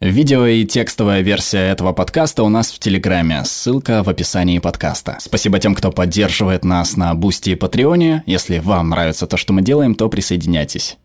Видео и текстовая версия этого подкаста у нас в Телеграме, ссылка в описании подкаста. Спасибо тем, кто поддерживает нас на Бусти и Патреоне. Если вам нравится то, что мы делаем, то присоединяйтесь.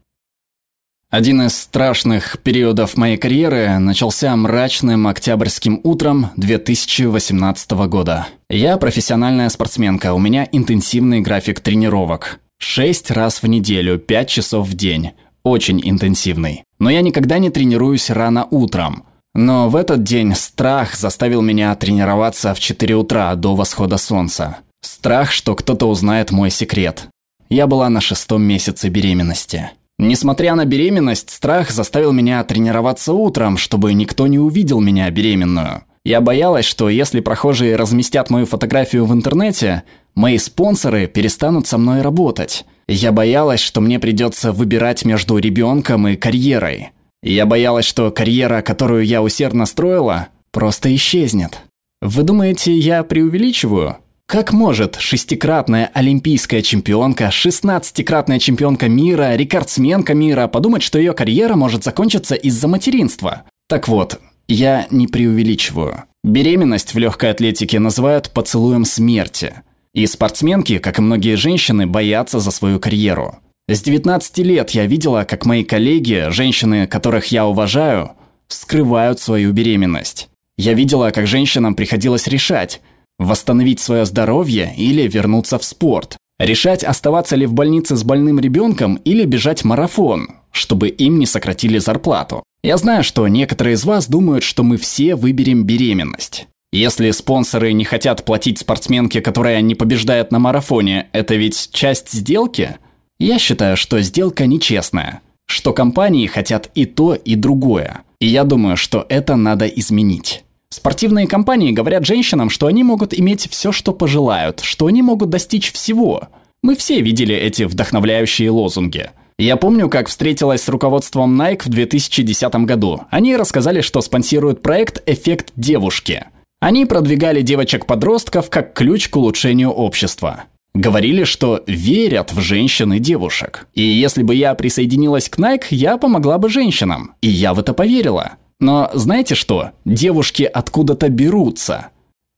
Один из страшных периодов моей карьеры начался мрачным октябрьским утром 2018 года. Я профессиональная спортсменка, у меня интенсивный график тренировок. Шесть раз в неделю, пять часов в день очень интенсивный. Но я никогда не тренируюсь рано утром. Но в этот день страх заставил меня тренироваться в 4 утра до восхода солнца. Страх, что кто-то узнает мой секрет. Я была на шестом месяце беременности. Несмотря на беременность, страх заставил меня тренироваться утром, чтобы никто не увидел меня беременную. Я боялась, что если прохожие разместят мою фотографию в интернете, мои спонсоры перестанут со мной работать. Я боялась, что мне придется выбирать между ребенком и карьерой. Я боялась, что карьера, которую я усердно строила, просто исчезнет. Вы думаете, я преувеличиваю? Как может шестикратная олимпийская чемпионка, шестнадцатикратная чемпионка мира, рекордсменка мира подумать, что ее карьера может закончиться из-за материнства? Так вот, я не преувеличиваю. Беременность в легкой атлетике называют поцелуем смерти. И спортсменки, как и многие женщины, боятся за свою карьеру. С 19 лет я видела, как мои коллеги, женщины, которых я уважаю, скрывают свою беременность. Я видела, как женщинам приходилось решать, восстановить свое здоровье или вернуться в спорт. Решать, оставаться ли в больнице с больным ребенком или бежать марафон, чтобы им не сократили зарплату. Я знаю, что некоторые из вас думают, что мы все выберем беременность. Если спонсоры не хотят платить спортсменке, которая не побеждает на марафоне, это ведь часть сделки? Я считаю, что сделка нечестная. Что компании хотят и то, и другое. И я думаю, что это надо изменить. Спортивные компании говорят женщинам, что они могут иметь все, что пожелают, что они могут достичь всего. Мы все видели эти вдохновляющие лозунги. Я помню, как встретилась с руководством Nike в 2010 году. Они рассказали, что спонсируют проект «Эффект девушки». Они продвигали девочек-подростков как ключ к улучшению общества. Говорили, что верят в женщин и девушек. И если бы я присоединилась к Nike, я помогла бы женщинам. И я в это поверила. Но знаете что? Девушки откуда-то берутся.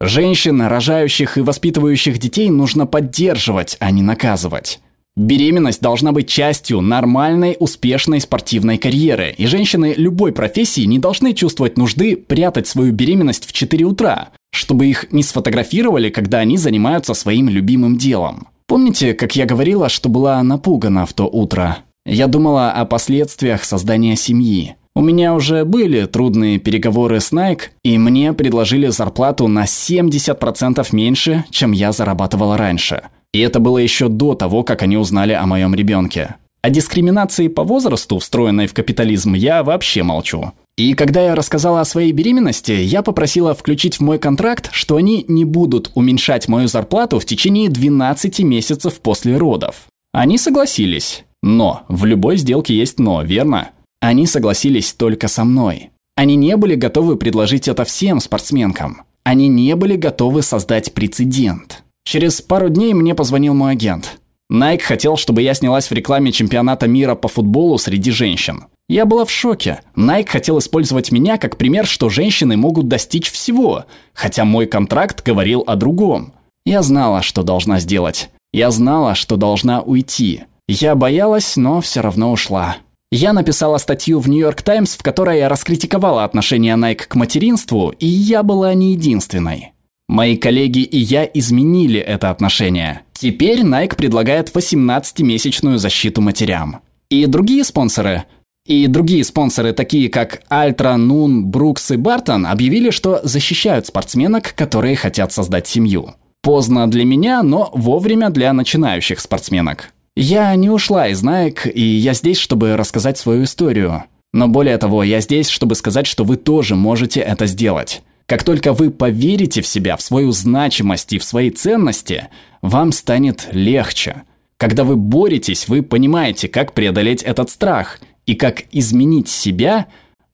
Женщин, рожающих и воспитывающих детей нужно поддерживать, а не наказывать. Беременность должна быть частью нормальной, успешной спортивной карьеры, и женщины любой профессии не должны чувствовать нужды прятать свою беременность в 4 утра, чтобы их не сфотографировали, когда они занимаются своим любимым делом. Помните, как я говорила, что была напугана в то утро? Я думала о последствиях создания семьи. У меня уже были трудные переговоры с Nike, и мне предложили зарплату на 70% меньше, чем я зарабатывала раньше – и это было еще до того, как они узнали о моем ребенке. О дискриминации по возрасту, встроенной в капитализм, я вообще молчу. И когда я рассказала о своей беременности, я попросила включить в мой контракт, что они не будут уменьшать мою зарплату в течение 12 месяцев после родов. Они согласились. Но в любой сделке есть но, верно? Они согласились только со мной. Они не были готовы предложить это всем спортсменкам. Они не были готовы создать прецедент. Через пару дней мне позвонил мой агент. Nike хотел, чтобы я снялась в рекламе чемпионата мира по футболу среди женщин. Я была в шоке. Nike хотел использовать меня как пример, что женщины могут достичь всего, хотя мой контракт говорил о другом. Я знала, что должна сделать. Я знала, что должна уйти. Я боялась, но все равно ушла. Я написала статью в Нью-Йорк Таймс, в которой я раскритиковала отношение Nike к материнству, и я была не единственной. Мои коллеги и я изменили это отношение. Теперь Nike предлагает 18-месячную защиту матерям. И другие спонсоры, и другие спонсоры, такие как Альтра, Нун, Брукс и Бартон, объявили, что защищают спортсменок, которые хотят создать семью. Поздно для меня, но вовремя для начинающих спортсменок. Я не ушла из Nike, и я здесь, чтобы рассказать свою историю. Но более того, я здесь, чтобы сказать, что вы тоже можете это сделать. Как только вы поверите в себя, в свою значимость и в свои ценности, вам станет легче. Когда вы боретесь, вы понимаете, как преодолеть этот страх и как изменить себя,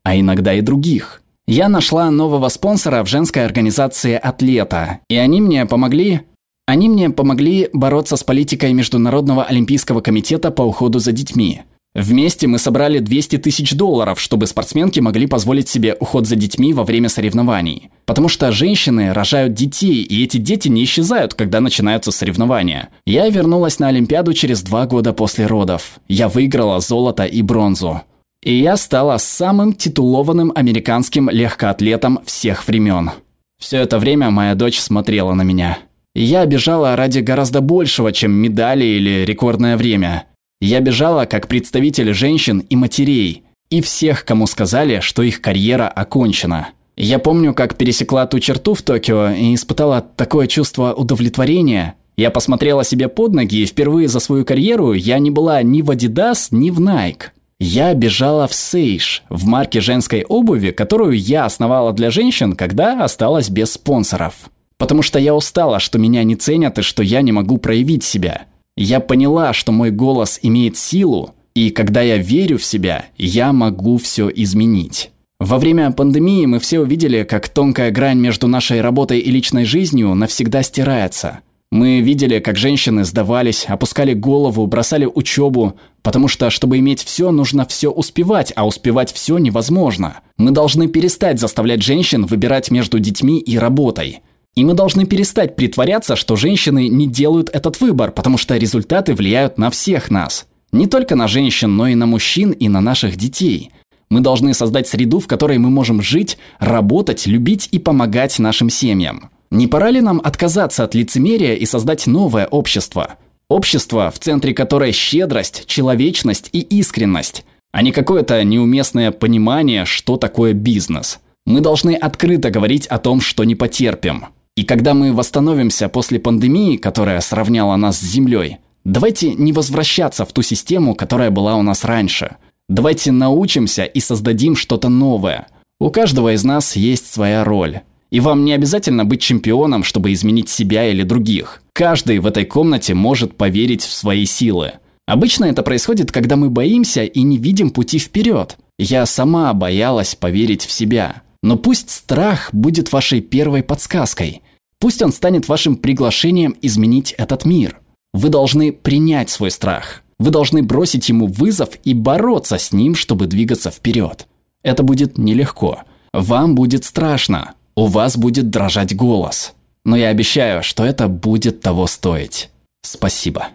а иногда и других. Я нашла нового спонсора в женской организации «Атлета», и они мне помогли они мне помогли бороться с политикой Международного олимпийского комитета по уходу за детьми. Вместе мы собрали 200 тысяч долларов, чтобы спортсменки могли позволить себе уход за детьми во время соревнований. Потому что женщины рожают детей, и эти дети не исчезают, когда начинаются соревнования. Я вернулась на Олимпиаду через два года после родов. Я выиграла золото и бронзу. И я стала самым титулованным американским легкоатлетом всех времен. Все это время моя дочь смотрела на меня. Я бежала ради гораздо большего, чем медали или рекордное время – я бежала как представитель женщин и матерей, и всех, кому сказали, что их карьера окончена. Я помню, как пересекла ту черту в Токио и испытала такое чувство удовлетворения. Я посмотрела себе под ноги, и впервые за свою карьеру я не была ни в Adidas, ни в Nike. Я бежала в Сейш, в марке женской обуви, которую я основала для женщин, когда осталась без спонсоров. Потому что я устала, что меня не ценят и что я не могу проявить себя. Я поняла, что мой голос имеет силу, и когда я верю в себя, я могу все изменить. Во время пандемии мы все увидели, как тонкая грань между нашей работой и личной жизнью навсегда стирается. Мы видели, как женщины сдавались, опускали голову, бросали учебу, потому что, чтобы иметь все, нужно все успевать, а успевать все невозможно. Мы должны перестать заставлять женщин выбирать между детьми и работой. И мы должны перестать притворяться, что женщины не делают этот выбор, потому что результаты влияют на всех нас. Не только на женщин, но и на мужчин и на наших детей. Мы должны создать среду, в которой мы можем жить, работать, любить и помогать нашим семьям. Не пора ли нам отказаться от лицемерия и создать новое общество? Общество, в центре которой щедрость, человечность и искренность, а не какое-то неуместное понимание, что такое бизнес. Мы должны открыто говорить о том, что не потерпим. И когда мы восстановимся после пандемии, которая сравняла нас с Землей, давайте не возвращаться в ту систему, которая была у нас раньше. Давайте научимся и создадим что-то новое. У каждого из нас есть своя роль. И вам не обязательно быть чемпионом, чтобы изменить себя или других. Каждый в этой комнате может поверить в свои силы. Обычно это происходит, когда мы боимся и не видим пути вперед. Я сама боялась поверить в себя. Но пусть страх будет вашей первой подсказкой. Пусть он станет вашим приглашением изменить этот мир. Вы должны принять свой страх. Вы должны бросить ему вызов и бороться с ним, чтобы двигаться вперед. Это будет нелегко. Вам будет страшно. У вас будет дрожать голос. Но я обещаю, что это будет того стоить. Спасибо.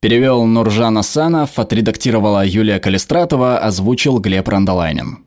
Перевел Нуржан Асанов, отредактировала Юлия Калистратова, озвучил Глеб Рандолайнин.